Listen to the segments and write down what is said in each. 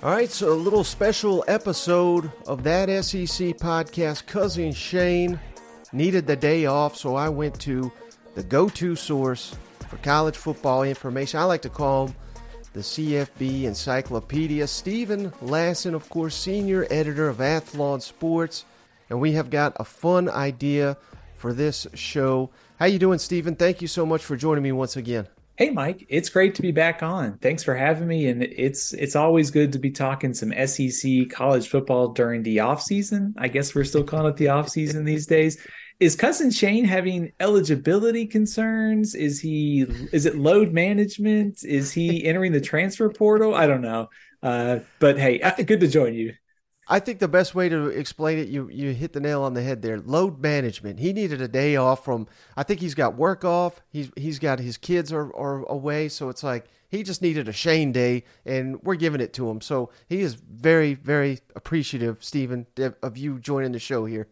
All right, so a little special episode of that SEC podcast. Cousin Shane needed the day off, so I went to the go to source for college football information. I like to call him the CFB Encyclopedia. Steven Lassan, of course, senior editor of Athlon Sports, and we have got a fun idea for this show. How you doing, Steven? Thank you so much for joining me once again. Hey Mike, it's great to be back on. Thanks for having me and it's it's always good to be talking some SEC college football during the off season. I guess we're still calling it the off season these days. Is cousin Shane having eligibility concerns? Is he is it load management? Is he entering the transfer portal? I don't know. Uh, but hey, good to join you. I think the best way to explain it, you you hit the nail on the head there. Load management. He needed a day off from. I think he's got work off. He's he's got his kids are, are away, so it's like he just needed a Shane day, and we're giving it to him. So he is very very appreciative, Steven, of you joining the show here.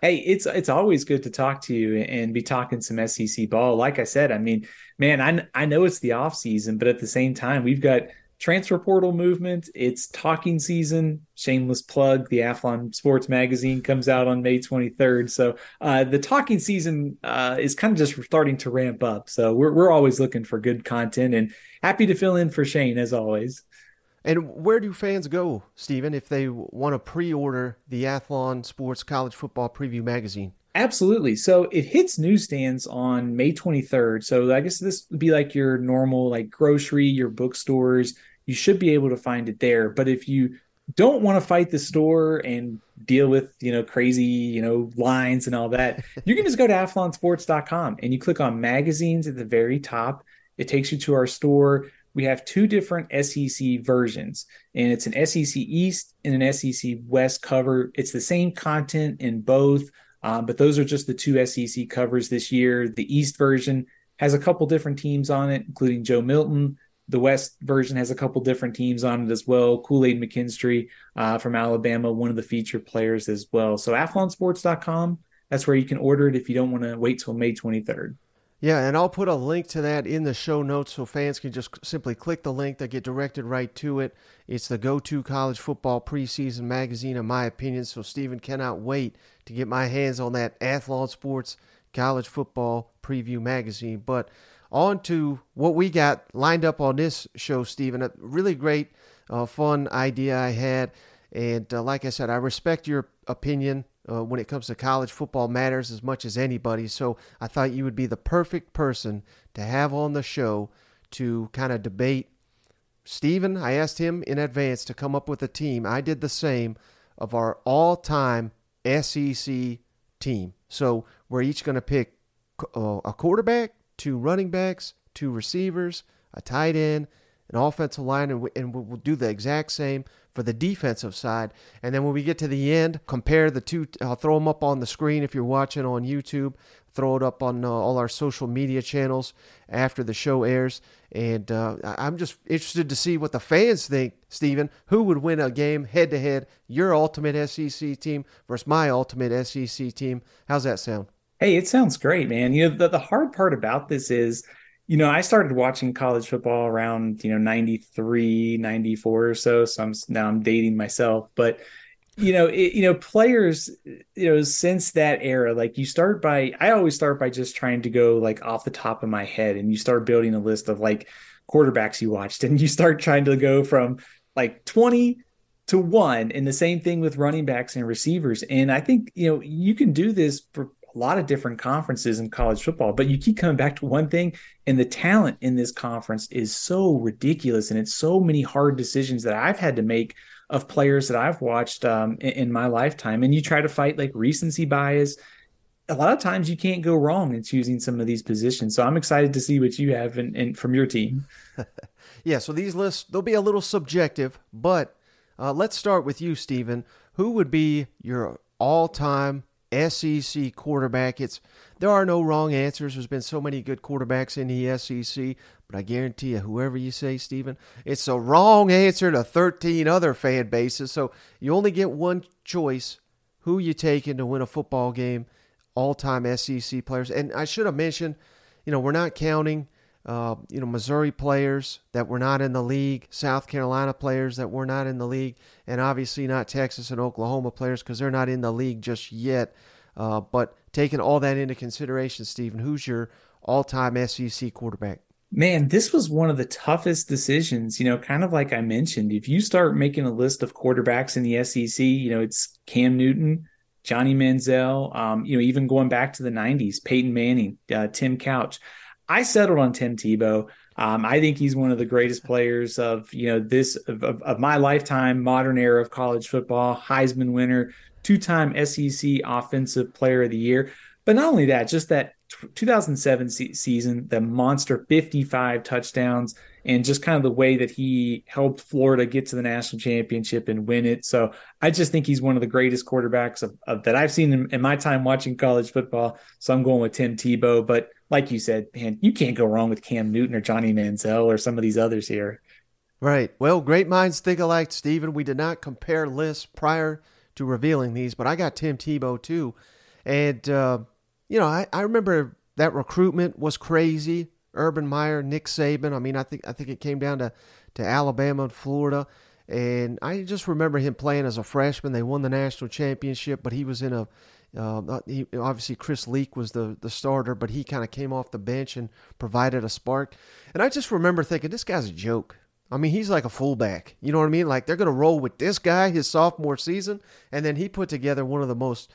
Hey, it's it's always good to talk to you and be talking some SEC ball. Like I said, I mean, man, I I know it's the off season, but at the same time, we've got transfer portal movement. It's talking season. Shameless plug. The Athlon Sports Magazine comes out on May 23rd. So uh, the talking season uh, is kind of just starting to ramp up. So we're, we're always looking for good content and happy to fill in for Shane as always. And where do fans go, Steven, if they want to pre order the Athlon Sports College Football Preview Magazine? Absolutely. So it hits newsstands on May 23rd. So I guess this would be like your normal, like grocery, your bookstores, you should be able to find it there. But if you don't want to fight the store and deal with you know crazy you know lines and all that you can just go to athlonsports.com and you click on magazines at the very top. It takes you to our store. We have two different sec versions and it's an sec east and an sec west cover. It's the same content in both um, but those are just the two sec covers this year. The east version has a couple different teams on it including joe milton the West version has a couple different teams on it as well. Kool Aid McKinstry uh, from Alabama, one of the featured players as well. So athlonsports.com, that's where you can order it if you don't want to wait till May 23rd. Yeah, and I'll put a link to that in the show notes so fans can just simply click the link. They get directed right to it. It's the go to college football preseason magazine, in my opinion. So, Steven cannot wait to get my hands on that Athlon Sports college football preview magazine. But on to what we got lined up on this show, Steven. A really great, uh, fun idea I had. And uh, like I said, I respect your opinion uh, when it comes to college football matters as much as anybody. So I thought you would be the perfect person to have on the show to kind of debate. Steven, I asked him in advance to come up with a team. I did the same of our all time SEC team. So we're each going to pick uh, a quarterback, two running backs, two receivers, a tight end, an offensive line, and, we, and we'll do the exact same for the defensive side. And then when we get to the end, compare the two. I'll throw them up on the screen if you're watching on YouTube. Throw it up on uh, all our social media channels after the show airs. And uh, I'm just interested to see what the fans think, Steven. Who would win a game head to head? Your ultimate SEC team versus my ultimate SEC team. How's that sound? Hey, it sounds great, man. You know, the, the hard part about this is, you know, I started watching college football around, you know, 93, 94 or so. So I'm now I'm dating myself, but you know, it, you know, players, you know, since that era, like you start by, I always start by just trying to go like off the top of my head and you start building a list of like quarterbacks you watched and you start trying to go from like 20 to one and the same thing with running backs and receivers. And I think, you know, you can do this for a lot of different conferences in college football, but you keep coming back to one thing, and the talent in this conference is so ridiculous, and it's so many hard decisions that I've had to make of players that I've watched um, in, in, my lifetime. And you try to fight like recency bias. A lot of times you can't go wrong in choosing some of these positions. So I'm excited to see what you have in, in from your team. yeah, so these lists they'll be a little subjective, but uh, let's start with you, Steven. Who would be your all-time SEC quarterback. It's there are no wrong answers. There's been so many good quarterbacks in the SEC, but I guarantee you, whoever you say, Steven, it's a wrong answer to 13 other fan bases. So you only get one choice: who you taking to win a football game. All-time SEC players, and I should have mentioned you know, we're not counting, uh, you know, Missouri players that were not in the league, South Carolina players that were not in the league, and obviously not Texas and Oklahoma players because they're not in the league just yet. Uh, but taking all that into consideration, Steven, who's your all-time SEC quarterback? Man, this was one of the toughest decisions, you know, kind of like I mentioned. If you start making a list of quarterbacks in the SEC, you know, it's Cam Newton, Johnny Manziel, um, you know, even going back to the 90s, Peyton Manning, uh, Tim Couch. I settled on Tim Tebow. Um, I think he's one of the greatest players of, you know, this of, of, of my lifetime, modern era of college football, Heisman winner, two-time SEC offensive player of the year. But not only that, just that 2007 se- season, the monster 55 touchdowns, and just kind of the way that he helped Florida get to the national championship and win it. So I just think he's one of the greatest quarterbacks of, of that I've seen in, in, my time watching college football. So I'm going with Tim Tebow. But like you said, man, you can't go wrong with Cam Newton or Johnny Manziel or some of these others here. Right. Well, great minds think alike, Steven. We did not compare lists prior to revealing these, but I got Tim Tebow too. And, uh, you know, I, I remember that recruitment was crazy. Urban Meyer, Nick Saban. I mean, I think I think it came down to, to Alabama and Florida. And I just remember him playing as a freshman. They won the national championship, but he was in a uh, he, obviously Chris Leak was the the starter, but he kind of came off the bench and provided a spark. And I just remember thinking, this guy's a joke. I mean, he's like a fullback. You know what I mean? Like they're going to roll with this guy his sophomore season, and then he put together one of the most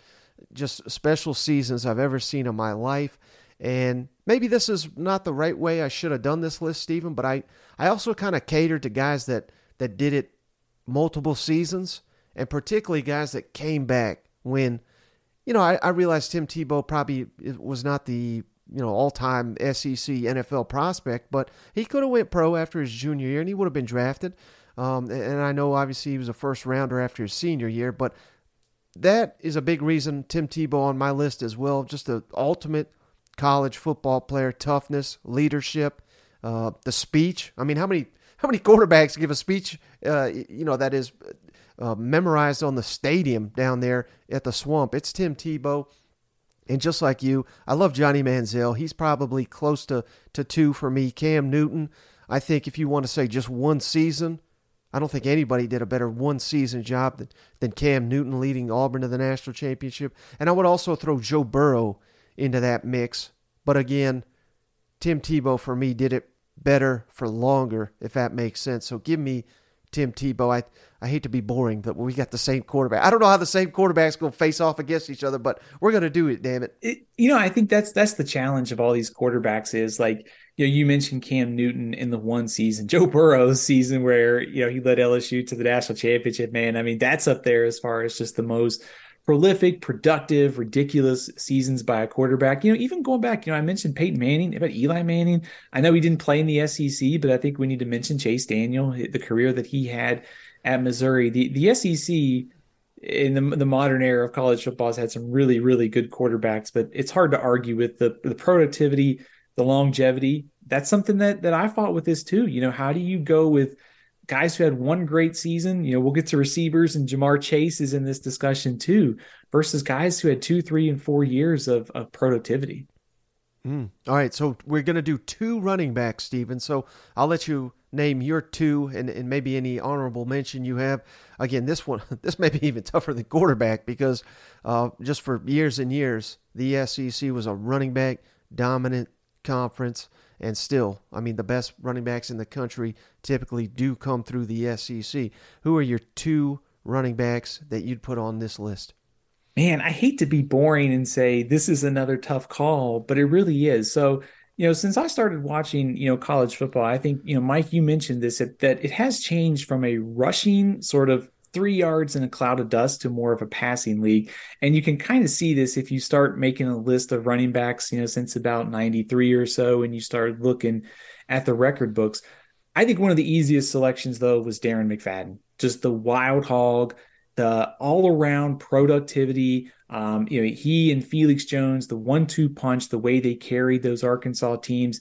just special seasons I've ever seen in my life. And maybe this is not the right way I should have done this list, Steven, but I, I also kind of catered to guys that, that did it multiple seasons, and particularly guys that came back when, you know, I, I realized Tim Tebow probably was not the you know all-time SEC NFL prospect, but he could have went pro after his junior year, and he would have been drafted. Um, and I know obviously he was a first rounder after his senior year, but that is a big reason Tim Tebow on my list as well. Just the ultimate college football player, toughness, leadership, uh, the speech. I mean, how many how many quarterbacks give a speech? Uh, you know that is uh, memorized on the stadium down there at the Swamp. It's Tim Tebow. And just like you, I love Johnny Manziel. He's probably close to, to two for me. Cam Newton, I think if you want to say just one season, I don't think anybody did a better one season job than, than Cam Newton leading Auburn to the national championship. And I would also throw Joe Burrow into that mix. But again, Tim Tebow for me did it better for longer, if that makes sense. So give me Tim Tebow. I, I hate to be boring, but we got the same quarterback. I don't know how the same quarterbacks going to face off against each other, but we're going to do it. Damn it. it. You know, I think that's that's the challenge of all these quarterbacks is like you know you mentioned Cam Newton in the one season, Joe Burrow's season where you know he led LSU to the national championship. Man, I mean that's up there as far as just the most prolific, productive, ridiculous seasons by a quarterback. You know, even going back, you know, I mentioned Peyton Manning, about Eli Manning. I know he didn't play in the SEC, but I think we need to mention Chase Daniel, the career that he had at Missouri. The the SEC in the, the modern era of college football has had some really really good quarterbacks, but it's hard to argue with the the productivity, the longevity. That's something that that I fought with this too. You know, how do you go with guys who had one great season, you know, we'll get to receivers and Ja'Marr Chase is in this discussion too, versus guys who had two, three, and four years of, of productivity. Mm. All right. So we're going to do two running backs, Steven. So I'll let you name your two and, and maybe any honorable mention you have. Again, this one, this may be even tougher than quarterback because uh, just for years and years, the SEC was a running back dominant conference. And still, I mean, the best running backs in the country typically do come through the SEC. Who are your two running backs that you'd put on this list? Man, I hate to be boring and say this is another tough call, but it really is. So, you know, since I started watching, you know, college football, I think, you know, Mike, you mentioned this that, it has changed from a rushing sort of three yards in a cloud of dust to more of a passing league. And you can kind of see this if you start making a list of running backs, you know, since about 93 or so, and you start looking at the record books. I think one of the easiest selections, though, was Darren McFadden. Just the wild hog, the all around productivity. Um, you know, he and Felix Jones, the one two punch, the way they carried those Arkansas teams,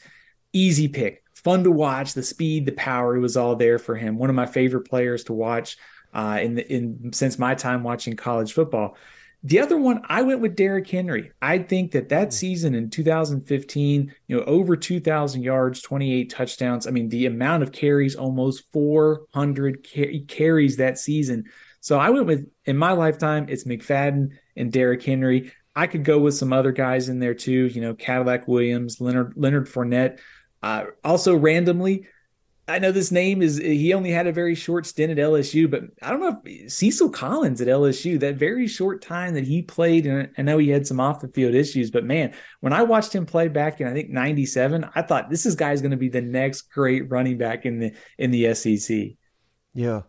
easy pick. Fun to watch, the speed, the power, it was all there for him. One of my favorite players to watch uh, in the, in since my time watching college football. The other one, I went with Derrick Henry. I think that that hmm. season in 2015, you know, over 2,000 yards, 28 touchdowns. I mean, the amount of carries, almost 400 car- carries that season. So I went with, in my lifetime, it's McFadden and Derrick Henry. I could go with some other guys in there too, you know, Cadillac Williams, Leonard Leonard Fournette. Uh, also, randomly, I know this name is he only had a very short stint at LSU, but I don't know if Cecil Collins at LSU, that very short time that he played, and I know he had some off the field issues, but man, when I watched him play back in I think '97, I thought this is guy's going to be the next great running back in the in the SEC. Yeah,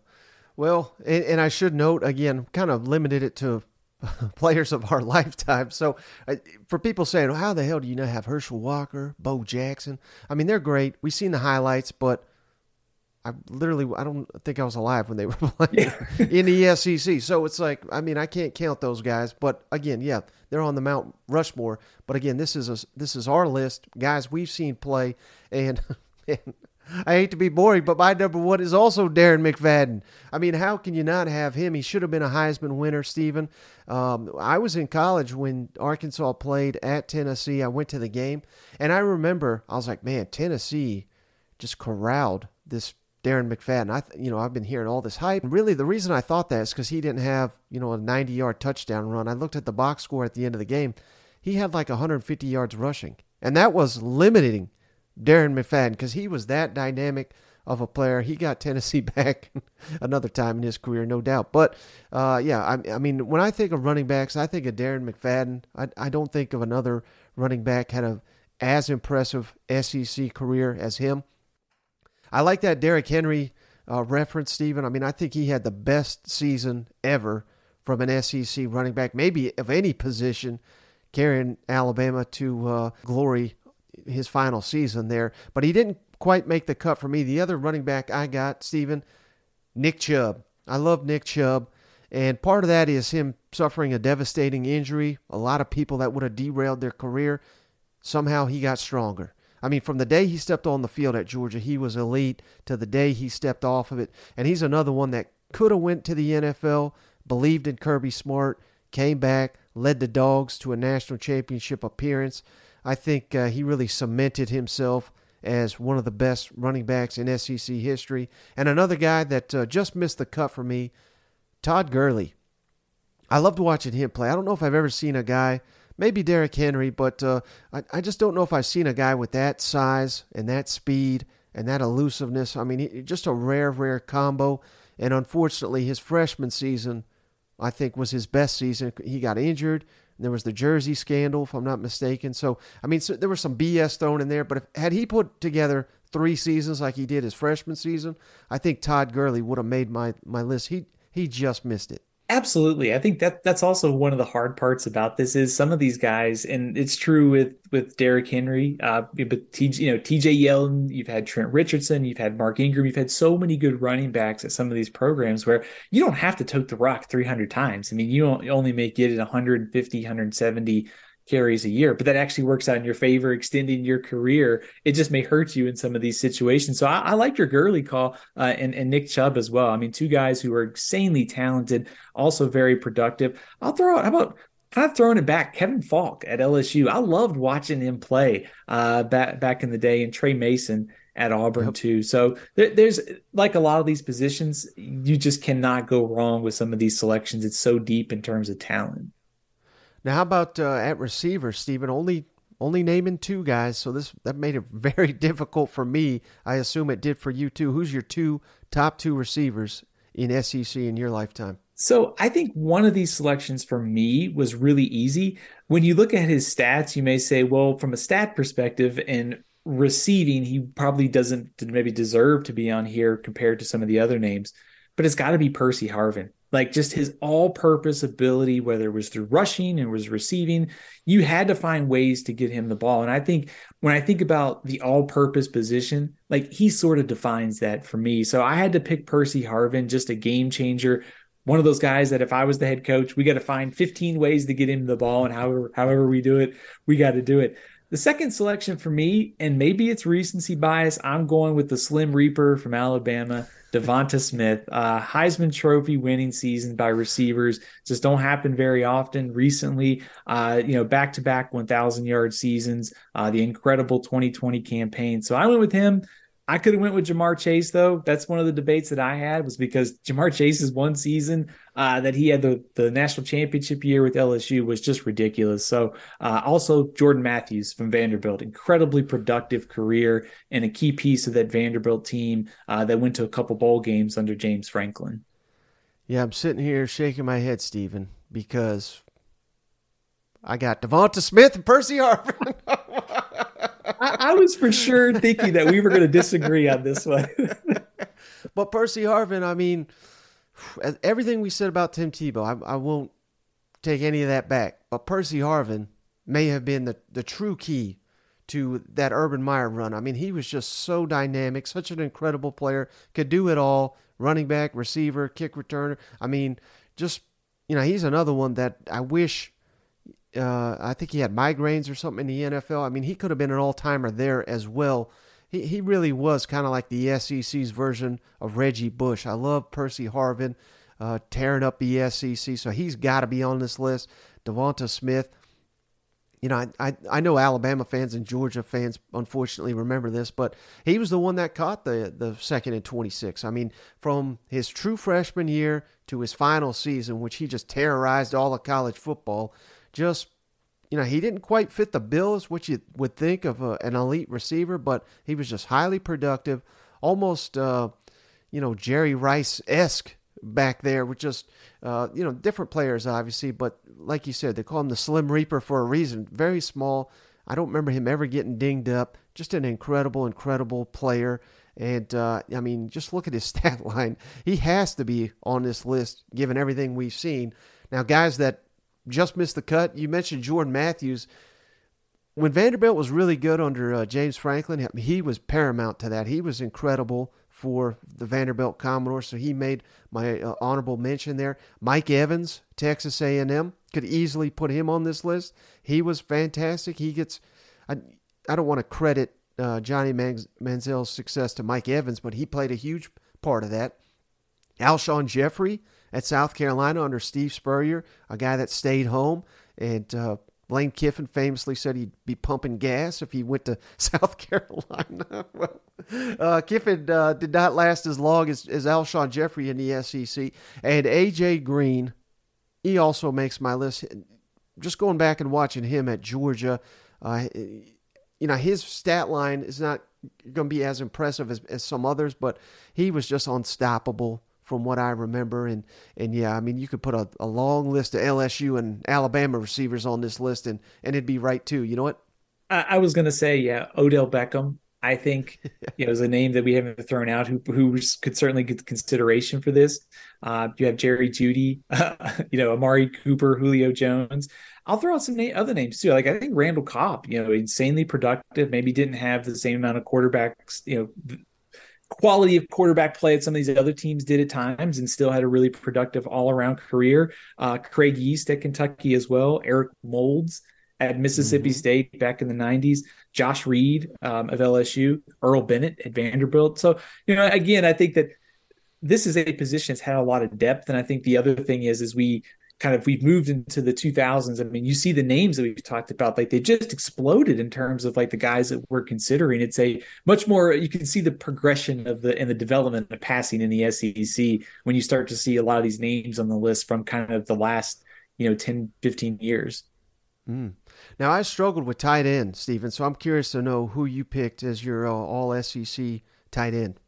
well, and, and I should note again, kind of limited it to players of our lifetime. So for people saying, well, "How the hell do you not have Herschel Walker, Bo Jackson?" I mean, they're great. We've seen the highlights, but I literally I don't think I was alive when they were playing yeah. in the SEC. So it's like I mean I can't count those guys, but again, yeah, they're on the Mount Rushmore. But again, this is a, this is our list, guys we've seen play, and, and I hate to be boring, but my number one is also Darren McFadden. I mean, how can you not have him? He should have been a Heisman winner, Steven. Um, I was in college when Arkansas played at Tennessee. I went to the game, and I remember I was like, man, Tennessee just corralled this Darren McFadden. I, you know, I've been hearing all this hype. And really, the reason I thought that is because he didn't have, you know, a 90-yard touchdown run. I looked at the box score at the end of the game. He had like 150 yards rushing, and that was limiting Darren McFadden because he was that dynamic of a player. He got Tennessee back another time in his career, no doubt. But uh, yeah, I, I, mean, when I think of running backs, I think of Darren McFadden. I, I don't think of another running back had a as impressive SEC career as him. I like that Derrick Henry uh, reference, Steven. I mean, I think he had the best season ever from an SEC running back, maybe of any position, carrying Alabama to uh, glory his final season there. But he didn't quite make the cut for me. The other running back I got, Steven, Nick Chubb. I love Nick Chubb. And part of that is him suffering a devastating injury. A lot of people that would have derailed their career, somehow he got stronger. I mean, from the day he stepped on the field at Georgia, he was elite to the day he stepped off of it. And he's another one that could have went to the NFL, believed in Kirby Smart, came back, led the Dogs to a national championship appearance. I think uh, he really cemented himself as one of the best running backs in SEC history. And another guy that uh, just missed the cut for me, Todd Gurley. I loved watching him play. I don't know if I've ever seen a guy – maybe Derrick Henry, but uh, I, I just don't know if I've seen a guy with that size and that speed and that elusiveness. I mean, he, just a rare, rare combo. And unfortunately, his freshman season, I think, was his best season. He got injured. There was the jersey scandal, if I'm not mistaken. So, I mean, so there was some BS thrown in there. But if, had he put together three seasons like he did his freshman season, I think Todd Gurley would have made my, my list. He he just missed it. Absolutely. I think that that's also one of the hard parts about this is some of these guys, and it's true with with Derrick Henry, uh, but T, you know TJ Yeldon, you've had Trent Richardson, you've had Mark Ingram, you've had so many good running backs at some of these programs where you don't have to tote the rock 300 times. I mean, you only may get it 150, 170 carries a year, but that actually works out in your favor, extending your career. It just may hurt you in some of these situations. So I, I like your Gurley call uh, and, and Nick Chubb as well. I mean, two guys who are insanely talented, also very productive. I'll throw out, how about kind of throwing it back, Kevin Faulk at LSU. I loved watching him play uh, back, back in the day and Tre Mason at Auburn yep. too. So there, there's like a lot of these positions, you just cannot go wrong with some of these selections. It's so deep in terms of talent. Now, how about uh, at receiver, Steven? Only only naming two guys, so this that made it very difficult for me. I assume it did for you too. Who's your two top two receivers in SEC in your lifetime? So I think one of these selections for me was really easy. When you look at his stats, you may say, well, from a stat perspective and receiving, he probably doesn't maybe deserve to be on here compared to some of the other names. But it's got to be Percy Harvin like just his all-purpose ability whether it was through rushing and was receiving you had to find ways to get him the ball. And i think when i think about the all-purpose position like he sort of defines that for me. So i had to pick percy harvin just a game changer one of those guys that if i was the head coach we got to find 15 ways to get him the ball and however however we do it we got to do it. The second selection for me, and maybe it's recency bias, I'm going with the Slim Reaper from Alabama, Devonta Smith. Uh, Heisman Trophy winning season by receivers just don't happen very often. Recently, uh, you know, back to back 1,000 yard seasons, uh, the incredible 2020 campaign. So I went with him. I could have went with Ja'Marr Chase though. That's one of the debates that I had was because Ja'Marr Chase's one season uh, that he had the the national championship year with LSU was just ridiculous. So uh, also Jordan Matthews from Vanderbilt, incredibly productive career and a key piece of that Vanderbilt team uh, that went to a couple bowl games under James Franklin. Yeah, I'm sitting here shaking my head, Steven, because I got Devonta Smith and Percy Harvin. I, was for sure thinking that we were going to disagree on this one. but Percy Harvin, I mean, everything we said about Tim Tebow, I, I, won't take any of that back. But Percy Harvin may have been the, the true key to that Urban Meyer run. I mean, he was just so dynamic, such an incredible player, could do it all running back, receiver, kick returner. I mean, just, you know, he's another one that I wish uh, I think he had migraines or something in the NFL. I mean, he could have been an all timer there as well. He, he really was kind of like the SEC's version of Reggie Bush. I love Percy Harvin uh, tearing up the SEC, so he's got to be on this list. Devonta Smith. You know, I, I, I know Alabama fans and Georgia fans unfortunately remember this, but he was the one that caught the the second and 26. I mean, from his true freshman year to his final season, which he just terrorized all of college football just you know, he didn't quite fit the bills, which you would think of a, an elite receiver, but he was just highly productive, almost, uh, you know, Jerry Rice esque back there with just, uh, you know, different players, obviously, but like you said, they call him the Slim Reaper for a reason. Very small. I don't remember him ever getting dinged up. Just an incredible, incredible player. And, uh, I mean, just look at his stat line. He has to be on this list given everything we've seen. Now, guys that just missed the cut. You mentioned Jordan Matthews. When Vanderbilt was really good under uh, James Franklin, he was paramount to that. He was incredible for the Vanderbilt Commodores, so he made my uh, honorable mention there. Mike Evans, Texas A&M, could easily put him on this list. He was fantastic. He gets, I, I don't want to credit uh, Johnny Manziel's success to Mike Evans, but he played a huge part of that. Alshon Jeffery, at South Carolina under Steve Spurrier, a guy that stayed home. And uh, Lane Kiffin famously said he'd be pumping gas if he went to South Carolina. well, uh, Kiffin uh, did not last as long as, as Alshon Jeffery in the SEC. And A.J. Green, he also makes my list. Just going back and watching him at Georgia, uh, you know, his stat line is not going to be as impressive as, as some others, but he was just unstoppable from what I remember. And and yeah, I mean, you could put a, a long list of LSU and Alabama receivers on this list, and and it'd be right too. You know what? I, I was gonna say, yeah, Odell Beckham. I think you know is a name that we haven't thrown out who who could certainly get consideration for this. Uh, you have Jerry Jeudy, uh, you know, Amari Cooper, Julio Jones. I'll throw out some na- other names too. Like I think Randall Cobb, you know, insanely productive. Maybe didn't have the same amount of quarterbacks, you know, quality of quarterback play that some of these other teams did at times and still had a really productive all around career. Uh, Craig Yeast at Kentucky as well, Eric Moulds at Mississippi mm-hmm. State back in the 90s, Josh Reed um, of LSU, Earl Bennett at Vanderbilt. So, you know, again, I think that this is a position that's had a lot of depth. And I think the other thing is, is we kind of we've moved into the 2000s i mean you see the names that we've talked about like they just exploded in terms of like the guys that we're considering. It's a much more you can see the progression of the and the development of passing in the sec when you start to see a lot of these names on the list from kind of the last you know 10 15 years. Mm. now i struggled with tight end steven so i'm curious to know who you picked as your uh, all sec tight end.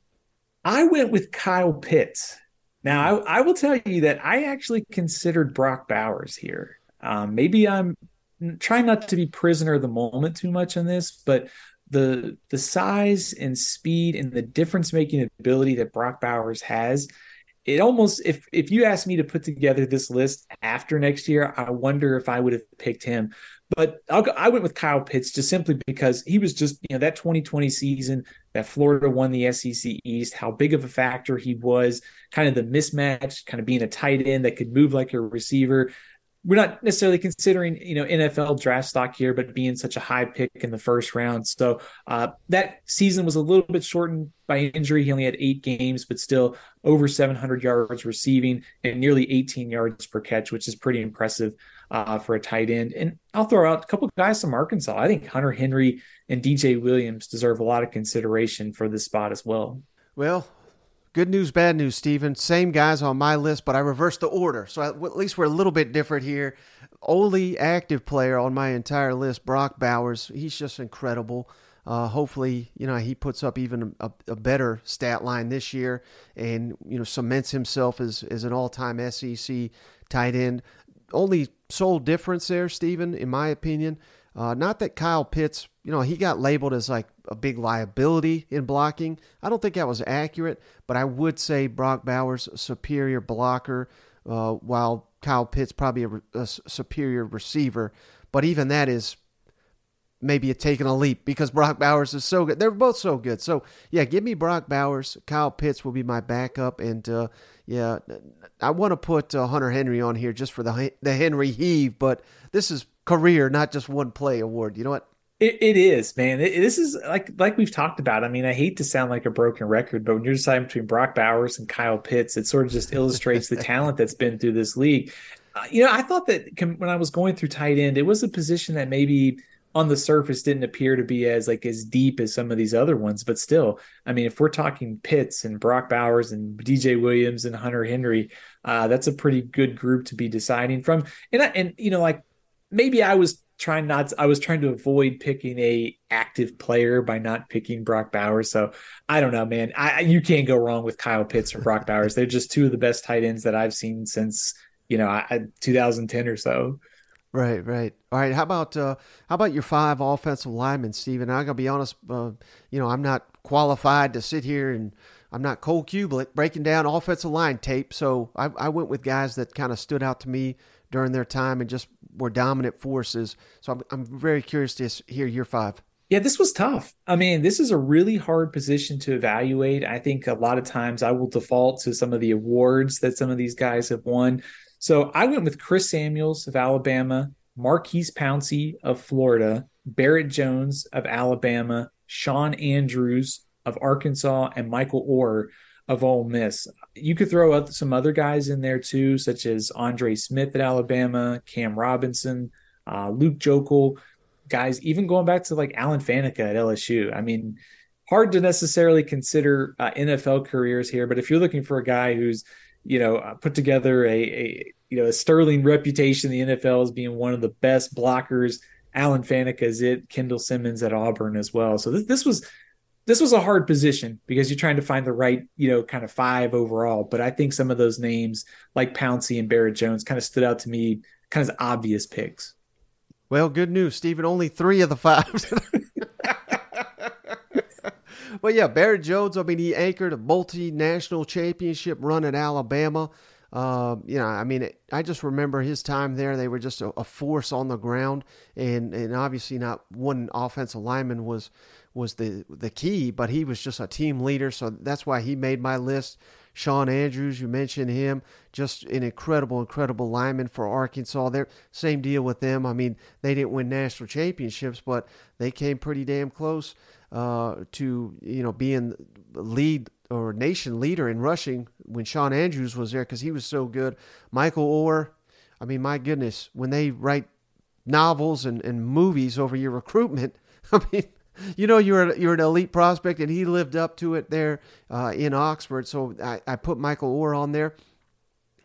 I went with kyle pitts now, I, I, will tell you that I actually considered Brock Bowers here. Um, maybe I'm trying not to be prisoner of the moment too much on this, but the the size and speed and the difference making ability that Brock Bowers has, it almost if if you asked me to put together this list after next year, I wonder if I would have picked him. But I'll I went with Kyle Pitts just simply because he was just, you know, that 2020 season that Florida won the SEC East, how big of a factor he was, kind of the mismatch, kind of being a tight end that could move like a receiver. we're not necessarily considering you know NFL draft stock here, but being such a high pick in the first round. So uh, that season was a little bit shortened by injury. He only had eight games, but still over 700 yards receiving and nearly 18 yards per catch, which is pretty impressive uh, for a tight end. And I'll throw out a couple guys from Arkansas. I think Hunter Henry and DJ Williams deserve a lot of consideration for this spot as well. Well, Good news, bad news, Steven. Same guys on my list, but I reversed the order. So at least we're a little bit different here. Only active player on my entire list, Brock Bowers. He's just incredible. Uh, hopefully, you know, he puts up even a, a, better stat line this year and, you know, cements himself as, as an all time SEC tight end. Only sole difference there, Steven, in my opinion. Uh, not that Kyle Pitts, you know, he got labeled as like a big liability in blocking. I don't think that was accurate, but I would say Brock Bowers superior blocker, uh, while Kyle Pitts probably a, a, superior receiver. But even that is maybe a taking a leap because Brock Bowers is so good. They're both so good. So yeah, give me Brock Bowers. Kyle Pitts will be my backup, and uh, yeah, I want to put uh, Hunter Henry on here just for the the Henry heave. But this is career, not just one play award. You know what? It, it is, man. It, this is like like we've talked about. I mean, I hate to sound like a broken record, but when you're deciding between Brock Bowers and Kyle Pitts, it sort of just illustrates the talent that's been through this league. Uh, you know, I thought that when I was going through tight end, it was a position that maybe on the surface didn't appear to be as like as deep as some of these other ones, but still, I mean, if we're talking Pitts and Brock Bowers and DJ Williams and Hunter Henry, uh, that's a pretty good group to be deciding from. And I, and you know, like maybe I was trying not to, I was trying to avoid picking a active player by not picking Brock Bowers. So I don't know, man. I you can't go wrong with Kyle Pitts or Brock Bowers. They're just two of the best tight ends that I've seen since you know I, 2010 or so. Right, right. All right. How about uh, how about your five offensive linemen, Steven? I'm gonna be honest. Uh, you know, I'm not qualified to sit here and I'm not Cole Cubelic breaking down offensive line tape. So I, I went with guys that kind of stood out to me during their time and just were dominant forces. So I'm, I'm very curious to hear your five. Yeah, this was tough. I mean, this is a really hard position to evaluate. I think a lot of times I will default to some of the awards that some of these guys have won. So I went with Chris Samuels of Alabama, Maurkice Pouncey of Florida, Barrett Jones of Alabama, Shawn Andrews of Arkansas, and Michael Oher of Ole Miss. You could throw out some other guys in there too, such as Andre Smith at Alabama, Cam Robinson, uh, Luke Joeckel, guys, even going back to like Alan Faneca at LSU. I mean, hard to necessarily consider uh, NFL careers here, but if you're looking for a guy who's, you know, uh, put together a, a, you know, a sterling reputation in the NFL as being one of the best blockers, Alan Faneca is it, Kendall Simmons at Auburn as well. So this, this was this was a hard position because you're trying to find the right, you know, kind of five overall. But I think some of those names like Pouncey and Barrett Jones kind of stood out to me, kind of obvious picks. Well, good news, Steven. Only three of the five. well, yeah, Barry Jones. I mean, he anchored a multinational championship run at Alabama. Uh, you know, I mean, I just remember his time there. They were just a, a, force on the ground, and and obviously not one offensive lineman was was the the key, but he was just a team leader, so that's why he made my list. Shawn Andrews, you mentioned him, just an incredible, incredible lineman for Arkansas. There, same deal with them. I mean, they didn't win national championships, but they came pretty damn close uh, to you know being lead or nation leader in rushing when Shawn Andrews was there because he was so good. Michael Oher, I mean, my goodness, when they write novels and, and movies over your recruitment, I mean, you know you're you're an elite prospect, and he lived up to it there uh, in Oxford. So I, I put Michael Oher on there.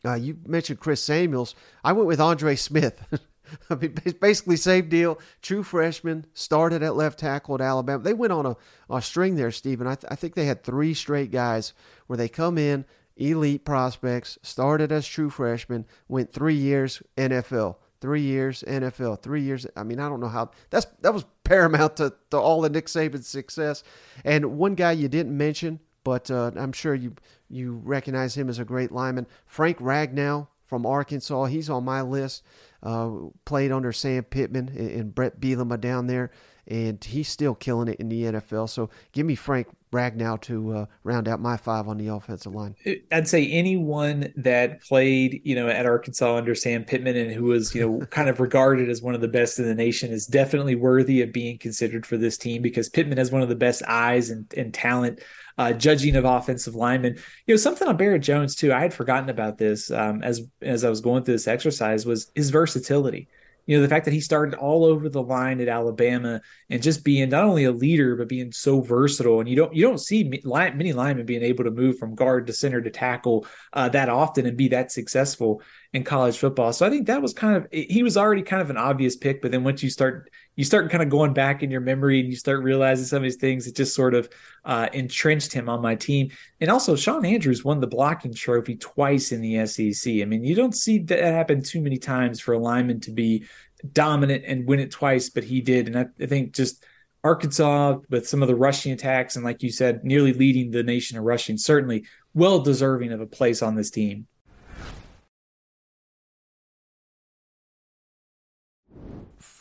Uh, you mentioned Chris Samuels. I went with Andre Smith. I mean, basically same deal. True freshman, started at left tackle at Alabama. They went on a, a string there, Steven. I, th- I think they had three straight guys where they come in, elite prospects, started as true freshmen, went three years NFL three years NFL, three years. I mean, I don't know how that's that was paramount to, to all the Nick Saban's success. And one guy you didn't mention, but uh, I'm sure you you recognize him as a great lineman, Frank Ragnow from Arkansas. He's on my list. Uh, played under Sam Pittman and, and Bret Bielema down there and he's still killing it in the NFL. So give me Frank Ragnow to uh, round out my five on the offensive line. I'd say anyone that played, you know, at Arkansas under Sam Pittman and who was, you know, kind of regarded as one of the best in the nation is definitely worthy of being considered for this team because Pittman has one of the best eyes and, and talent uh, judging of offensive linemen. You know, something on Barrett Jones too. I had forgotten about this um, as as I was going through this exercise was his versatility you know the fact that he started all over the line at Alabama and just being not only a leader but being so versatile. And you don't you don't see many linemen being able to move from guard to center to tackle uh, that often and be that successful in college football so I think that was kind of he was already kind of an obvious pick but then once you start you start kind of going back in your memory and you start realizing some of these things it just sort of uh, entrenched him on my team and also Shawn Andrews won the blocking trophy twice in the SEC I mean you don't see that happen too many times for a lineman to be dominant and win it twice, but he did. And I, I think just Arkansas with some of the rushing attacks and like you said, nearly leading the nation in rushing, certainly well deserving of a place on this team.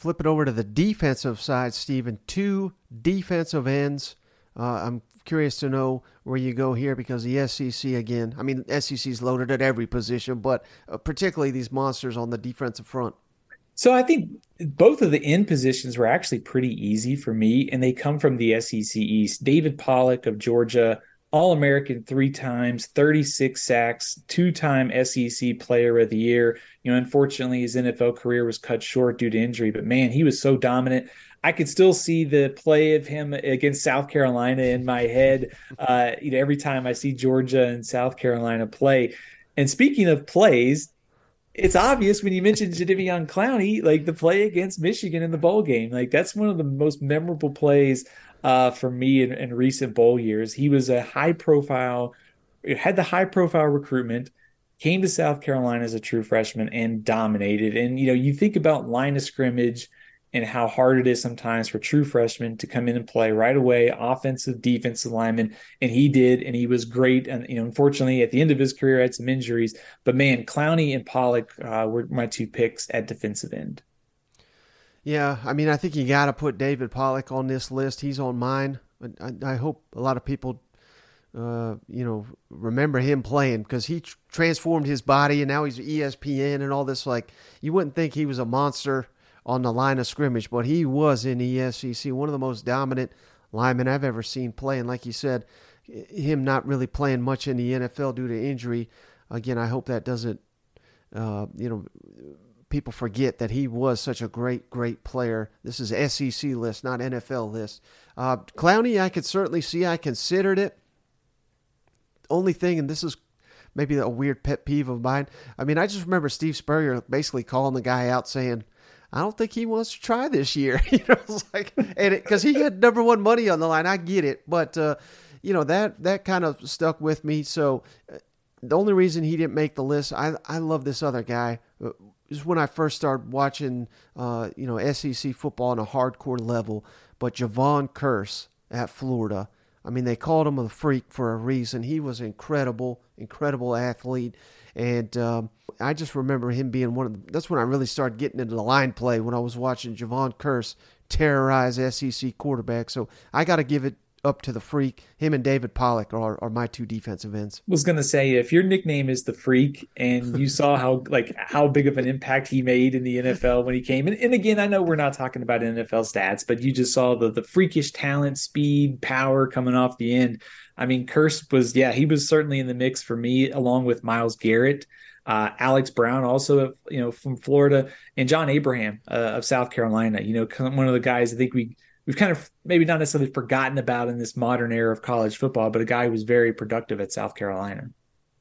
Flip it over to the defensive side, Steven. Two defensive ends. Uh, I'm curious to know where you go here because the SEC again. I mean, SEC's loaded at every position, but uh, particularly these monsters on the defensive front. So I think both of the end positions were actually pretty easy for me, and they come from the SEC East. David Pollack of Georgia, All American three times, 36 sacks, two time SEC Player of the Year. You know, unfortunately, his NFL career was cut short due to injury, but man, he was so dominant. I could still see the play of him against South Carolina in my head. Uh, you know, every time I see Georgia and South Carolina play. And speaking of plays, it's obvious when you mentioned Jadeveon Clowney, like the play against Michigan in the bowl game. Like that's one of the most memorable plays uh, for me in, in recent bowl years. He was a high profile, had the high profile recruitment, came to South Carolina as a true freshman and dominated. And you know, you think about line of scrimmage and how hard it is sometimes for true freshmen to come in and play right away, offensive, defensive lineman. And he did, and he was great. And, you know, unfortunately, at the end of his career, had some injuries. But man, Clowney and Pollack uh, were my two picks at defensive end. Yeah, I mean, I think you got to put David Pollack on this list. He's on mine. I, I hope a lot of people, uh, you know, remember him playing because he tr- transformed his body and now he's ESPN and all this. Like, you wouldn't think he was a monster on the line of scrimmage, but he was in the one of the most dominant linemen I've ever seen play. And like you said, him not really playing much in the NFL due to injury. Again, I hope that doesn't, uh, you know, people forget that he was such a great, great player. This is SEC list, not NFL list. Uh, Clowney, I could certainly see. I considered it. Only thing, and this is maybe a weird pet peeve of mine. I mean, I just remember Steve Spurrier basically calling the guy out saying, I don't think he wants to try this year. you know, it's like, and because he had number one money on the line, I get it, but uh, you know that that kind of stuck with me. So uh, the only reason he didn't make the list, I I love this other guy. Is when I first started watching, uh, you know, SEC football on a hardcore level. But Jevon Kearse at Florida, I mean, they called him a freak for a reason. He was an incredible, incredible athlete. And um, I just remember him being one of the, that's when I really started getting into the line play when I was watching Jevon Kearse terrorize SEC quarterbacks. So I got to give it up to the freak. Him and David Pollack are, are my two defensive ends. Was gonna say if your nickname is the freak and you saw how like how big of an impact he made in the NFL when he came and, and again I know we're not talking about NFL stats, but you just saw the the freakish talent, speed, power coming off the end. I mean, Kearse was, yeah, he was certainly in the mix for me, along with Myles Garrett, uh, Alex Brown, also, you know, from Florida, and John Abraham uh, of South Carolina. You know, one of the guys I think we we've kind of maybe not necessarily forgotten about in this modern era of college football, but a guy who was very productive at South Carolina.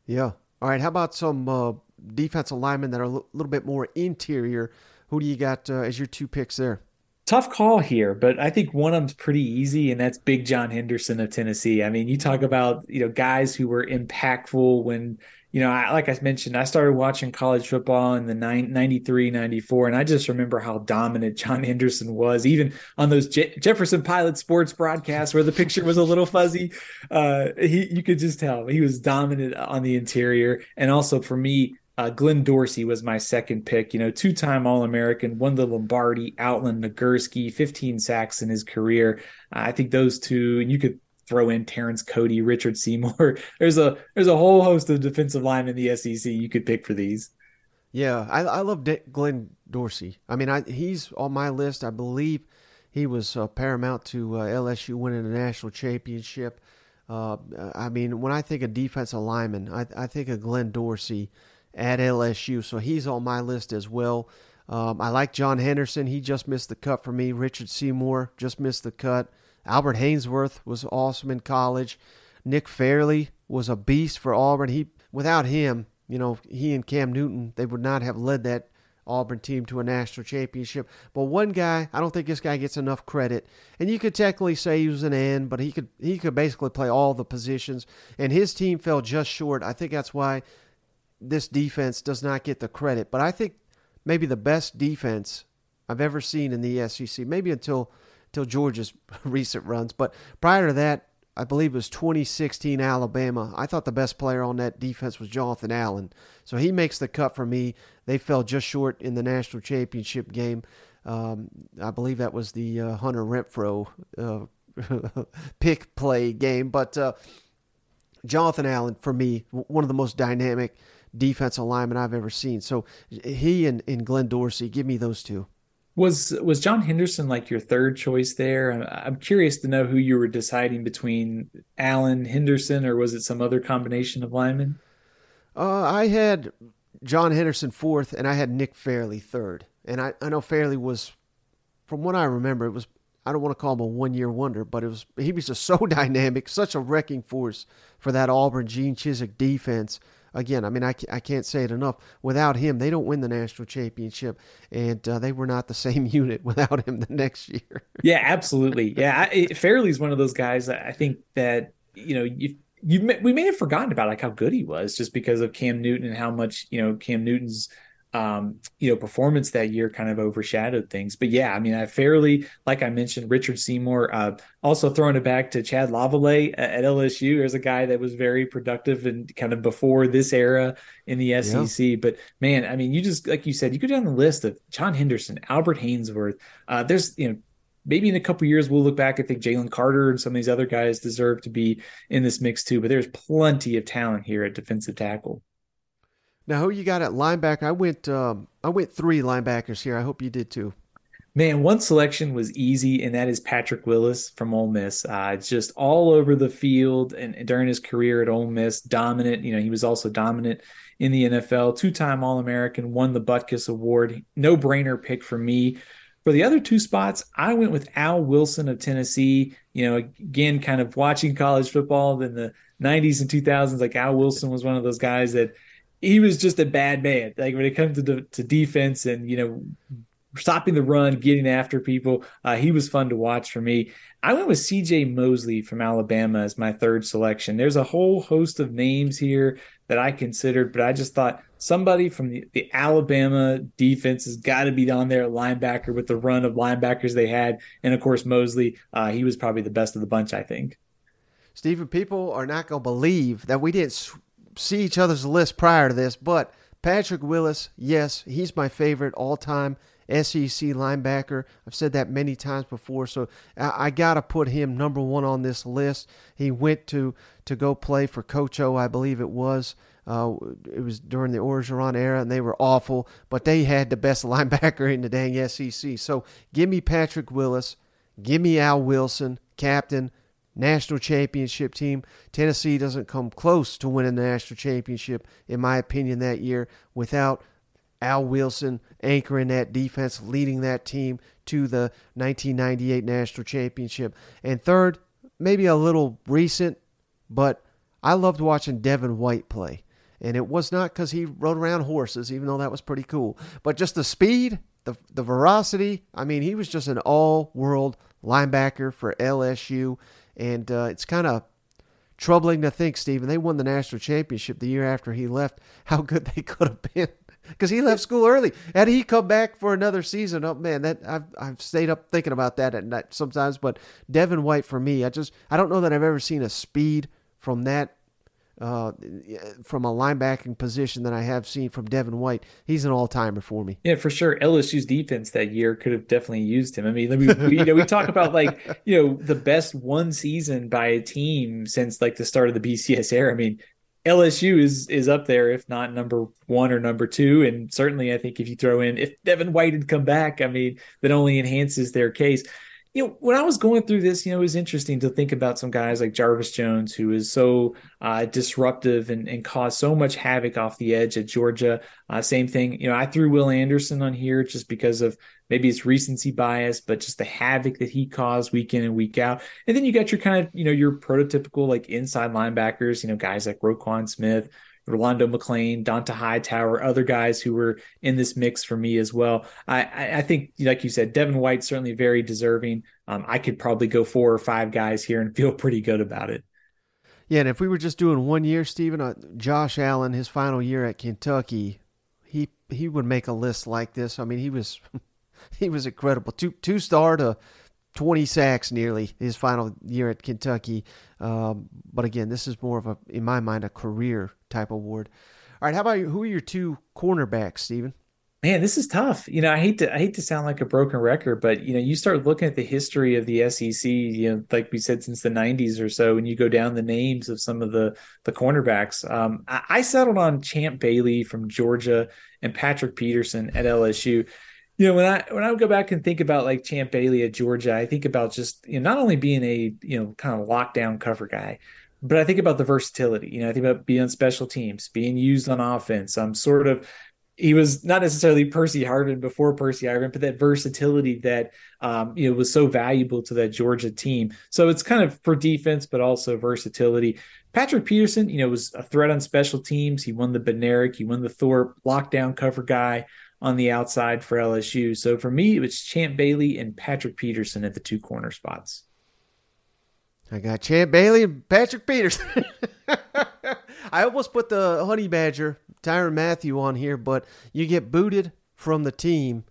Yeah. All right. How about some uh, defensive linemen that are a little bit more interior? Who do you got uh, as your two picks there? tough call here, but I think one of them's pretty easy, and that's Big John Henderson of Tennessee. I mean, you talk about you know guys who were impactful when you know, I, like I mentioned, I started watching college football in the 93, 94, and I just remember how dominant John Henderson was, even on those Je- Jefferson Pilot sports broadcasts where the picture was a little fuzzy. Uh, he, you could just tell he was dominant on the interior. And also for me, uh, Glenn Dorsey was my second pick. You know, two-time All-American, won the Lombardi, Outland, Nagurski, 15 sacks in his career. I think those two, and you could throw in Terrence Cody, Richard Seymour. There's a there's a whole host of defensive linemen in the SEC you could pick for these. Yeah, I, I love D- Glenn Dorsey. I mean, I, he's on my list. I believe he was uh, paramount to uh, LSU winning the national championship. Uh, I mean, when I think of defensive lineman, I, I think of Glenn Dorsey at LSU, so he's on my list as well. Um, I like John Henderson. He just missed the cut for me. Richard Seymour just missed the cut. Albert Haynesworth was awesome in college. Nick Fairley was a beast for Auburn. He without him, you know, he and Cam Newton, they would not have led that Auburn team to a national championship. But one guy, I don't think this guy gets enough credit. And you could technically say he was an end, but he could he could basically play all the positions. And his team fell just short. I think that's why this defense does not get the credit. But I think maybe the best defense I've ever seen in the SEC, maybe until until Georgia's recent runs. But prior to that, I believe it was 2016 Alabama. I thought the best player on that defense was Jonathan Allen. So he makes the cut for me. They fell just short in the national championship game. Um, I believe that was the uh, Hunter Renfrow uh, pick play game. But uh, Jonathan Allen, for me, one of the most dynamic defensive linemen I've ever seen. So he and, and Glenn Dorsey, give me those two. Was was John Henderson like your third choice there? I'm curious to know who you were deciding between Allen Henderson, or was it some other combination of linemen? Uh, I had John Henderson fourth, and I had Nick Fairley third. And I, I know Fairley was, from what I remember, it was I don't want to call him a one year wonder, but it was he was just so dynamic, such a wrecking force for that Auburn Gene Chizik defense again, I mean, I, I can't say it enough. Without him, they don't win the national championship, and uh, they were not the same unit without him the next year. yeah, absolutely. Yeah, I, Fairley's one of those guys. I think that you know you you we may have forgotten about like how good he was just because of Cam Newton and how much you know Cam Newton's um, you know, performance that year kind of overshadowed things. But yeah, I mean, I fairly, like I mentioned, Richard Seymour, uh, also throwing it back to Chad Lavalais at LSU. There's a guy that was very productive and kind of before this era in the SEC. Yeah. But man, I mean, you just, like you said, you go down the list of John Henderson, Albert Haynesworth. Uh, there's, you know, maybe in a couple years we'll look back. I think Jalen Carter and some of these other guys deserve to be in this mix too. But there's plenty of talent here at defensive tackle. Now, who you got at linebacker? I went um, I went three linebackers here. I hope you did too. Man, one selection was easy, and that is Patrick Willis from Ole Miss. Uh, just all over the field and, and, during his career at Ole Miss, dominant. You know, he was also dominant in the NFL, two-time All-American, won the Butkus Award. No brainer pick for me. For the other two spots, I went with Al Wilson of Tennessee. You know, again, kind of watching college football in the 90s and 2000s. Like Al Wilson was one of those guys that he was just a bad man. Like when it comes to the, to defense and you know stopping the run, getting after people, uh, he was fun to watch for me. I went with C.J. Mosley from Alabama as my third selection. There's a whole host of names here that I considered, but I just thought somebody from the, the Alabama defense has got to be on there linebacker with the run of linebackers they had, and of course Mosley. Uh, he was probably the best of the bunch, I think. Steven, people are not going to believe that we didn't see each other's list prior to this, but Patrick Willis, yes, he's my favorite all time SEC linebacker. I've said that many times before, so I, I got to put him number one on this list. He went to, to go play for Coach O, I believe it was. Uh, it was during the Orgeron era, and they were awful, but they had the best linebacker in the dang SEC. So give me Patrick Willis, give me Al Wilson, captain national championship team. Tennessee doesn't come close to winning the national championship, in my opinion, that year without Al Wilson anchoring that defense, leading that team to the 1998 national championship. And third, maybe a little recent, but I loved watching Devin White play. And it was not because he rode around horses, even though that was pretty cool, but just the speed, the, the veracity. I mean, he was just an all world linebacker for LSU. And uh, it's kind of troubling to think, Steven, they won the national championship the year after he left, how good they could have been. Because he left school early. Had he come back for another season, oh man, that I've I've stayed up thinking about that at night sometimes. But Devin White for me, I just I don't know that I've ever seen a speed from that uh, from a linebacking position than I have seen from Devin White. He's an all timer for me. Yeah, for sure. LSU's defense that year could have definitely used him. I mean, we, you know, we talk about like you know the best one season by a team since like the start of the BCS era. I mean, LSU is is up there, if not number one or number two. And certainly, I think if you throw in if Devin White had come back, I mean, that only enhances their case you know, when I was going through this, you know, it was interesting to think about some guys like Jarvis Jones, who is so uh, disruptive and, and caused so much havoc off the edge at Georgia. Uh, same thing, you know, I threw Will Anderson on here just because of maybe it's recency bias, but just the havoc that he caused week in and week out. And then you got your kind of, you know, your prototypical like inside linebackers, you know, guys like Roquan Smith, Rolando McClain, Dont'a Hightower, other guys who were in this mix for me as well. I, I think, like you said, Devin White certainly very deserving. Um, I could probably go four or five guys here and feel pretty good about it. Yeah, and if we were just doing one year, Steven, uh, Josh Allen, his final year at Kentucky, he he would make a list like this. I mean, he was he was incredible. Two two star to 20 sacks nearly his final year at Kentucky. Um, but again, this is more of a, in my mind, a career type award. All right, how about you? Who are your two cornerbacks, Steven? Man, this is tough. You know, I hate to I hate to sound like a broken record, but you know, you start looking at the history of the SEC. You know, like we said, since the '90s or so, and you go down the names of some of the the cornerbacks. Um, I, I settled on Champ Bailey from Georgia and Patrick Peterson at LSU you know when i when i go back and think about like champ bailey at georgia i think about just you know not only being a you know kind of lockdown cover guy but i think about the versatility you know i think about being on special teams being used on offense i'm sort of he was not necessarily Percy Harvin before Percy Harvin, but that versatility that um, you know was so valuable to that Georgia team. So it's kind of for defense, but also versatility. Patrick Peterson, you know, was a threat on special teams. He won the Bednarik, he won the Thorpe lockdown cover guy on the outside for LSU. So for me, it was Champ Bailey and Patrick Peterson at the two corner spots. I got Champ Bailey and Patrick Peterson. I almost put the Honey Badger, Tyrann Mathieu, on here, but you get booted from the team.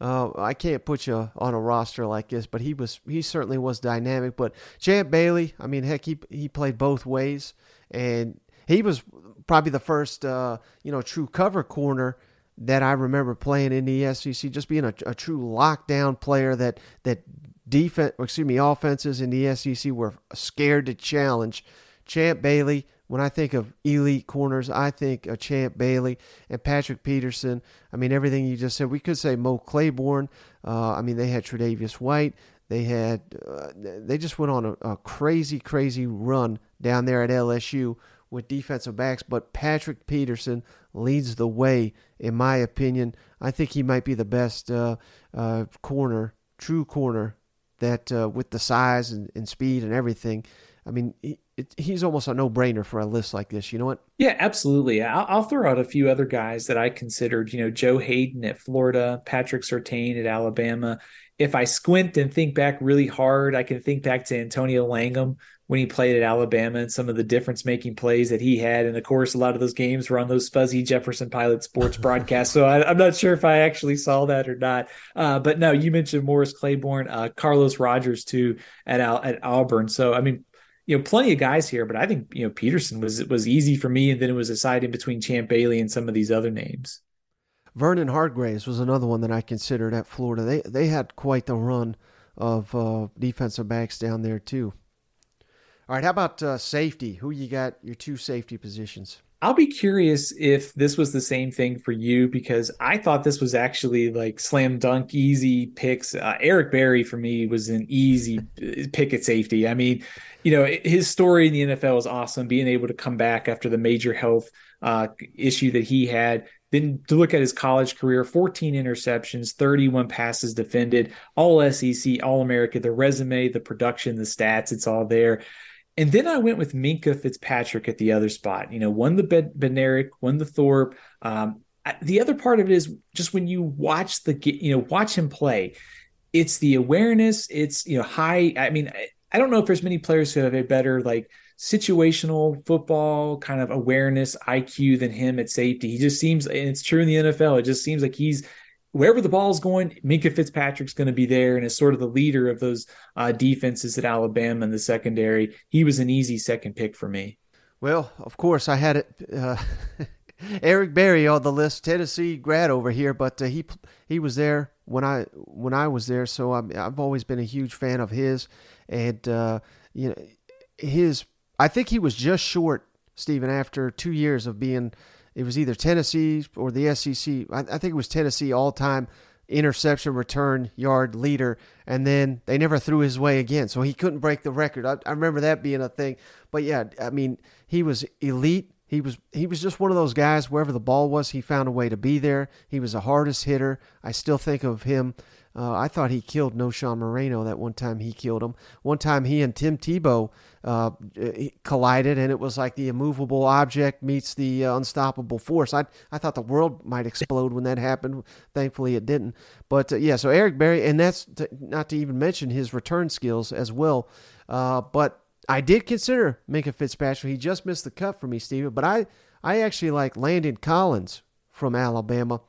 Uh, I can't put you on a roster like this, but he was he certainly was dynamic. But Champ Bailey, I mean, heck, he he played both ways, and he was probably the first uh, you know true cover corner that I remember playing in the SEC, just being a, a true lockdown player that that defense, excuse me, offenses in the SEC were scared to challenge. Champ Bailey. When I think of elite corners, I think of Champ Bailey and Patrick Peterson. I mean, everything you just said. We could say Mo Claiborne. Uh, I mean, they had Tre'Davious White. They had. Uh, they just went on a, a crazy, crazy run down there at LSU with defensive backs, but Patrick Peterson leads the way, in my opinion. I think he might be the best uh, uh, corner, true corner, that uh, with the size and, and, speed and everything. I mean, he, it, he's almost a no brainer for a list like this. You know what? Yeah, absolutely. I'll, I'll, throw out a few other guys that I considered. You know, Joe Haden at Florida, Patrick Surtain at Alabama. If I squint and think back really hard, I can think back to Antonio Langham when he played at Alabama and some of the difference making plays that he had. And of course, a lot of those games were on those fuzzy Jefferson Pilot sports broadcasts. So I, am not sure if I actually saw that or not. Uh, but no, you mentioned Morris Claiborne, uh, Carlos Rogers too at at Auburn. So I mean, you know, plenty of guys here, but I think you know Peterson was was easy for me, and then it was a side in between Champ Bailey and some of these other names. Vernon Hargreaves was another one that I considered at Florida. They they had quite the run of uh, defensive backs down there too. All right, how about uh, safety? Who you got your two safety positions? I'll be curious if this was the same thing for you because I thought this was actually like slam dunk, easy picks. Uh, Eric Berry for me was an easy uh, pick at safety. I mean, you know, his story in the NFL is awesome, being able to come back after the major health uh, issue that he had. Then to look at his college career 14 interceptions, 31 passes defended, all SEC, all America, the resume, the production, the stats, it's all there. And then I went with Minkah Fitzpatrick at the other spot. You know, won the Bednarik, won the Thorpe. Um, the other part of it is just when you watch the you know watch him play, it's the awareness. It's you know high. I mean, I don't know if there's many players who have a better like situational football kind of awareness IQ than him at safety. He just seems, and it's true in the NFL. It just seems like he's wherever the ball is going, Minkah Fitzpatrick's going to be there and is sort of the leader of those uh, defenses at Alabama in the secondary. He was an easy second pick for me. Well, of course, I had it. Uh, Eric Berry on the list, Tennessee grad over here, but uh, he he was there when I when I was there, so i have always been a huge fan of his, and uh, you know his. I think he was just short, Steven, after two years of being. It was either Tennessee or the SEC. I, I think it was Tennessee all time interception return yard leader, and then they never threw his way again, so he couldn't break the record. I, I remember that being a thing. But yeah, I mean, he was elite he was he was just one of those guys. Wherever the ball was, he found a way to be there. He was the hardest hitter. I still think of him. Uh, I thought he killed Knowshon Moreno that one time he killed him. One time he and Tim Tebow uh, collided, and it was like the immovable object meets the uh, unstoppable force. I I thought the world might explode when that happened. Thankfully, it didn't. But uh, yeah, so Eric Berry, and that's to, not to even mention his return skills as well. Uh, but I did consider Minkah Fitzpatrick. He just missed the cut for me, Steven. But I, I actually like Landon Collins from Alabama.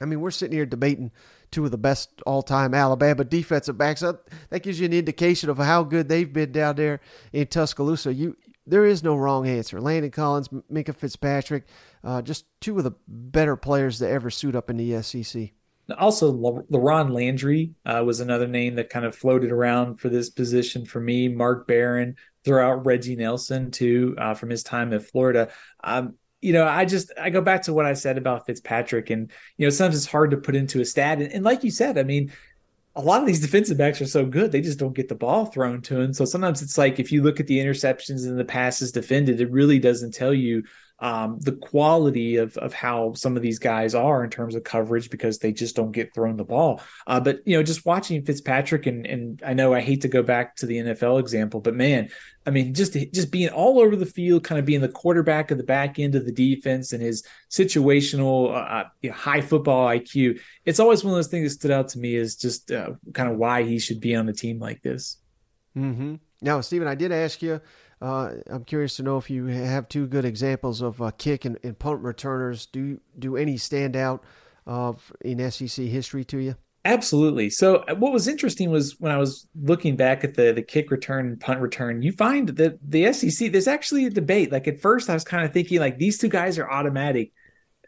I mean, we're sitting here debating two of the best all-time Alabama defensive backs. That gives you an indication of how good they've been down there in Tuscaloosa. You, there is no wrong answer. Landon Collins, Minkah Fitzpatrick, uh, just two of the better players to ever suit up in the SEC. Also, LaRon Landry uh, was another name that kind of floated around for this position for me. Mark Barron, throughout Reggie Nelson too uh, from his time at Florida. Um, you know, I just I go back to what I said about Fitzpatrick, and you know, sometimes it's hard to put into a stat. And, and like you said, I mean, a lot of these defensive backs are so good, they just don't get the ball thrown to them. So sometimes it's like if you look at the interceptions and the passes defended, it really doesn't tell you um, the quality of of how some of these guys are in terms of coverage because they just don't get thrown the ball. Uh, but you know, just watching Fitzpatrick and and I know I hate to go back to the NFL example, but man, I mean, just just being all over the field, kind of being the quarterback of the back end of the defense, and his situational uh, you know, high football IQ. It's always one of those things that stood out to me is just uh, kind of why he should be on a team like this. Mm-hmm. Now, Steven, I did ask you uh, I'm curious to know if you have two good examples of uh, kick and, and, punt returners. Do do any stand out uh, in SEC history to you? Absolutely. So uh, what was interesting was when I was looking back at the the kick return and punt return, you find that the SEC there's actually a debate. Like at first, I was kind of thinking like these two guys are automatic.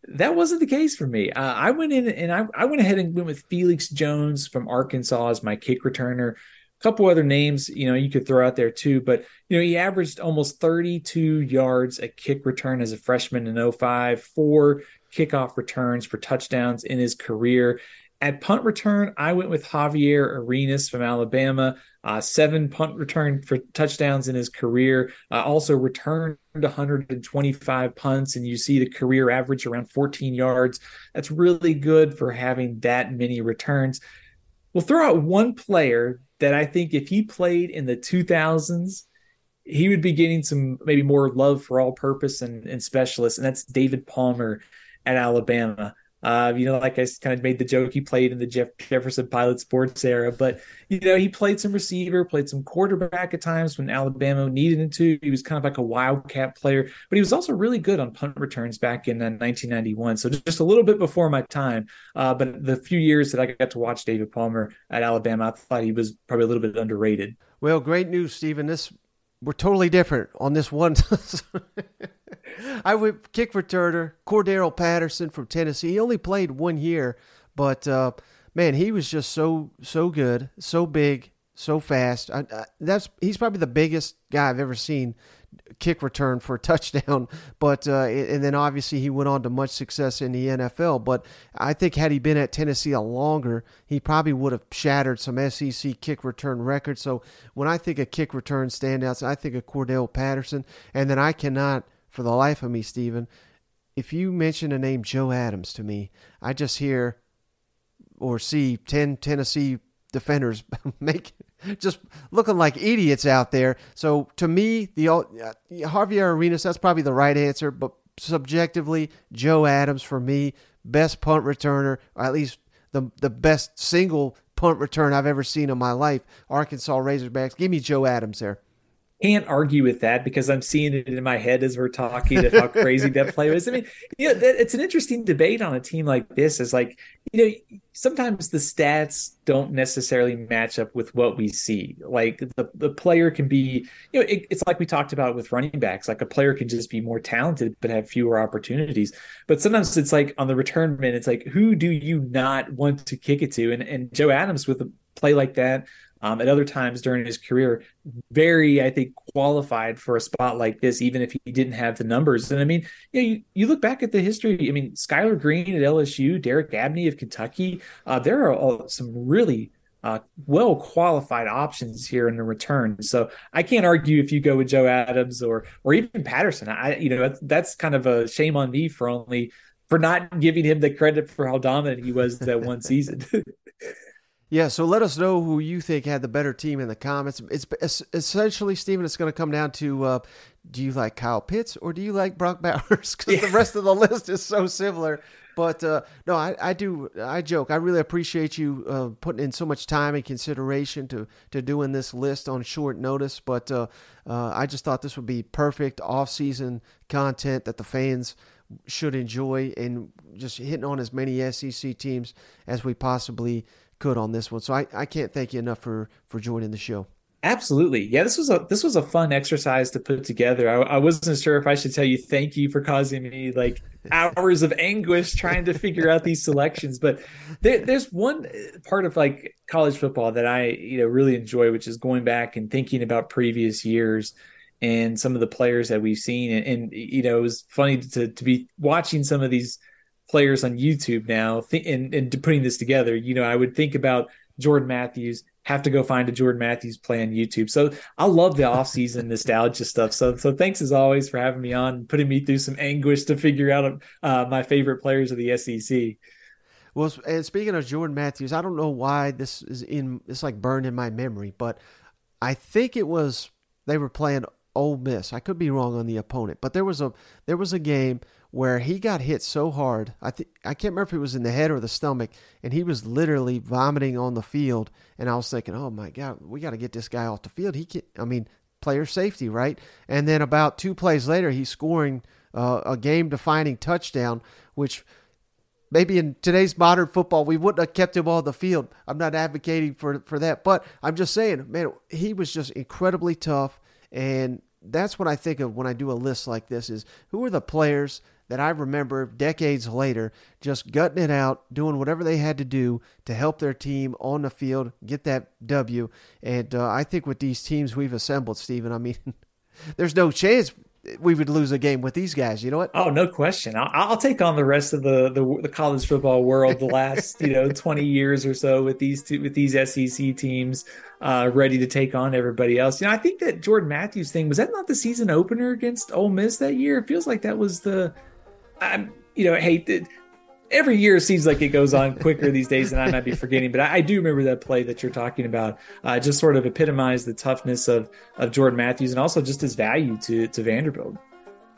That wasn't the case for me. Uh, I went in and I, I went ahead and went with Felix Jones from Arkansas as my kick returner couple other names, you know, you could throw out there too, but you know, he averaged almost 32 yards a kick return as a freshman in 05, four kickoff returns for touchdowns in his career. At punt return, I went with Javier Arenas from Alabama, uh, seven punt return for touchdowns in his career. Uh, also returned 125 punts, and you see the career average around 14 yards. That's really good for having that many returns. We'll throw out one player that I think if he played in the 2000s, he would be getting some maybe more love for all purpose and, and specialists, and that's David Palmer at Alabama. Uh, you know, like I kind of made the joke, he played in the Jeff Jefferson Pilot Sports era, but you know, he played some receiver, played some quarterback at times when Alabama needed him to. He was kind of like a wildcat player, but he was also really good on punt returns back in uh, 1991. So just a little bit before my time, uh, but the few years that I got to watch David Palmer at Alabama, I thought he was probably a little bit underrated. Well, great news, Steven. This we're totally different on this one. I would kick returner Cordarrelle Patterson from Tennessee. He only played one year, but uh, man, he was just so so good, so big, so fast. I, I, that's he's probably the biggest guy I've ever seen kick return for a touchdown. But uh, and then obviously he went on to much success in the NFL. But I think had he been at Tennessee a longer, he probably would have shattered some SEC kick return records. So when I think of kick return standouts, I think of Cordarrelle Patterson, and then I cannot for the life of me, Steven. If you mention the name Joe Adams to me, I just hear or see 10 Tennessee defenders make just looking like idiots out there. So to me, the uh, Javier Arenas, that's probably the right answer, but subjectively, Joe Adams for me, best punt returner, or at least the the best single punt return I've ever seen in my life. Arkansas Razorbacks, give me Joe Adams there. Can't argue with that because I'm seeing it in my head as we're talking of how crazy that play was. I mean, you know, it's an interesting debate on a team like this. Is like, you know, sometimes the stats don't necessarily match up with what we see. Like the, the player can be, you know, it, it's like we talked about with running backs. Like a player can just be more talented but have fewer opportunities. But sometimes it's like on the return man, it's like who do you not want to kick it to? And and Joe Adams with a play like that um, at other times during his career, very, I think, qualified for a spot like this, even if he didn't have the numbers. And I mean, you know, you, you look back at the history. I mean, Skyler Green at LSU, Derek Abney of Kentucky. Uh, there are some really uh, well qualified options here in the return. So I can't argue if you go with Joe Adams or or even Patterson. I you know that's, that's kind of a shame on me for only for not giving him the credit for how dominant he was that one season. Yeah, so let us know who you think had the better team in the comments. It's essentially, Steven, it's going to come down to uh, do you like Kyle Pitts or do you like Brock Bowers? Because yeah. the rest of the list is so similar. But uh, no, I, I do. I joke. I really appreciate you uh, putting in so much time and consideration to to doing this list on short notice. But uh, uh, I just thought this would be perfect off season content that the fans should enjoy and just hitting on as many SEC teams as we possibly could on this one. So I, I can't thank you enough for for joining the show. Absolutely. Yeah, this was a this was a fun exercise to put together. I, I, wasn't sure if I should tell you thank you for causing me like hours of anguish trying to figure out these selections. But there, there's one part of like college football that I you know really enjoy, which is going back and thinking about previous years and some of the players that we've seen. And, and you know, it was funny to to be watching some of these players on YouTube now th- and, and putting this together, you know, I would think about Jordan Matthews, have to go find a Jordan Matthews play on YouTube. So I love the off-season nostalgia stuff. So so thanks as always for having me on, putting me through some anguish to figure out uh, my favorite players of the SEC. Well, and speaking of Jordan Matthews, I don't know why this is in it's like burned in my memory, but I think it was they were playing Ole Miss. I could be wrong on the opponent, but there was a there was a game where he got hit so hard. I I can't remember if it was in the head or the stomach, and he was literally vomiting on the field. And I was thinking, oh my god, we got to get this guy off the field. He can, I mean, player safety, right? And then about two plays later, he's scoring uh, a game-defining touchdown, which maybe in today's modern football we wouldn't have kept him on the field. I'm not advocating for for that, but I'm just saying, man, he was just incredibly tough, and that's what I think of when I do a list like this: is who are the players that I remember decades later just gutting it out, doing whatever they had to do to help their team on the field get that W. And uh, I think with these teams we've assembled, Steven, I mean, there's no chance we would lose a game with these guys. You know what? Oh, no question. I'll, I'll take on the rest of the, the, the college football world the last you know twenty years or so with these two, with these SEC teams uh, ready to take on everybody else. You know, I think that Jordan Matthews thing was that not the season opener against Ole Miss that year? It feels like that was the I'm, you know, hey, every year seems like it goes on quicker these days, and I might be forgetting. But I, I do remember that play that you're talking about. Uh, just sort of epitomized the toughness of of Jordan Matthews, and also just his value to to Vanderbilt.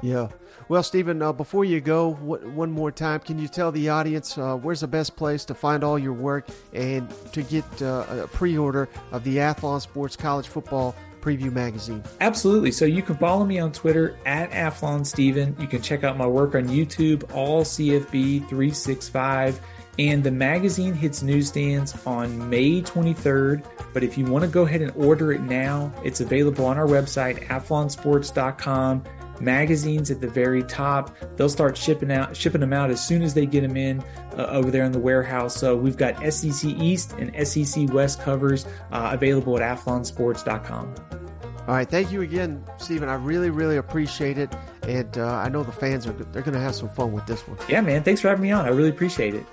Yeah. Well, Steven, uh, before you go, one more time, can you tell the audience uh, where's the best place to find all your work and to get uh, a pre order of the Athlon Sports College Football Preview Magazine? Absolutely. So you can follow me on Twitter at Athlon Steven. You can check out my work on YouTube, all CFB 365. And the magazine hits newsstands on May 23rd. But if you want to go ahead and order it now, it's available on our website, athlonsports.com. Magazines at the very top. They'll start shipping out, shipping them out as soon as they get them in uh, over there in the warehouse. So we've got SEC East and SEC West covers uh, available at athlonsports.com. All right, thank you again, Steven. I really, really appreciate it, and uh, I know the fans are they're going to have some fun with this one. Yeah, man. Thanks for having me on. I really appreciate it.